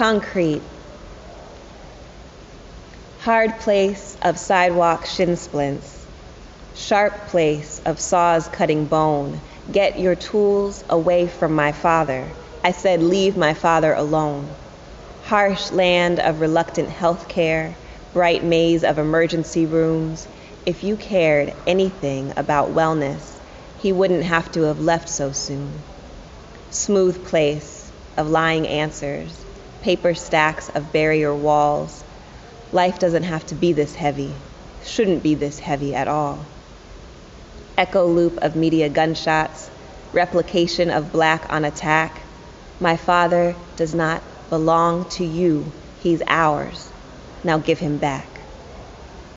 Concrete. Hard place of sidewalk shin splints. Sharp place of saws cutting bone. Get your tools away from my father. I said, leave my father alone. Harsh land of reluctant health care, bright maze of emergency rooms. If you cared anything about wellness, he wouldn't have to have left so soon. Smooth place of lying answers, paper stacks of barrier walls. Life doesn't have to be this heavy, shouldn't be this heavy at all. Echo loop of media gunshots, replication of black on attack. My father does not belong to you, he's ours. Now give him back.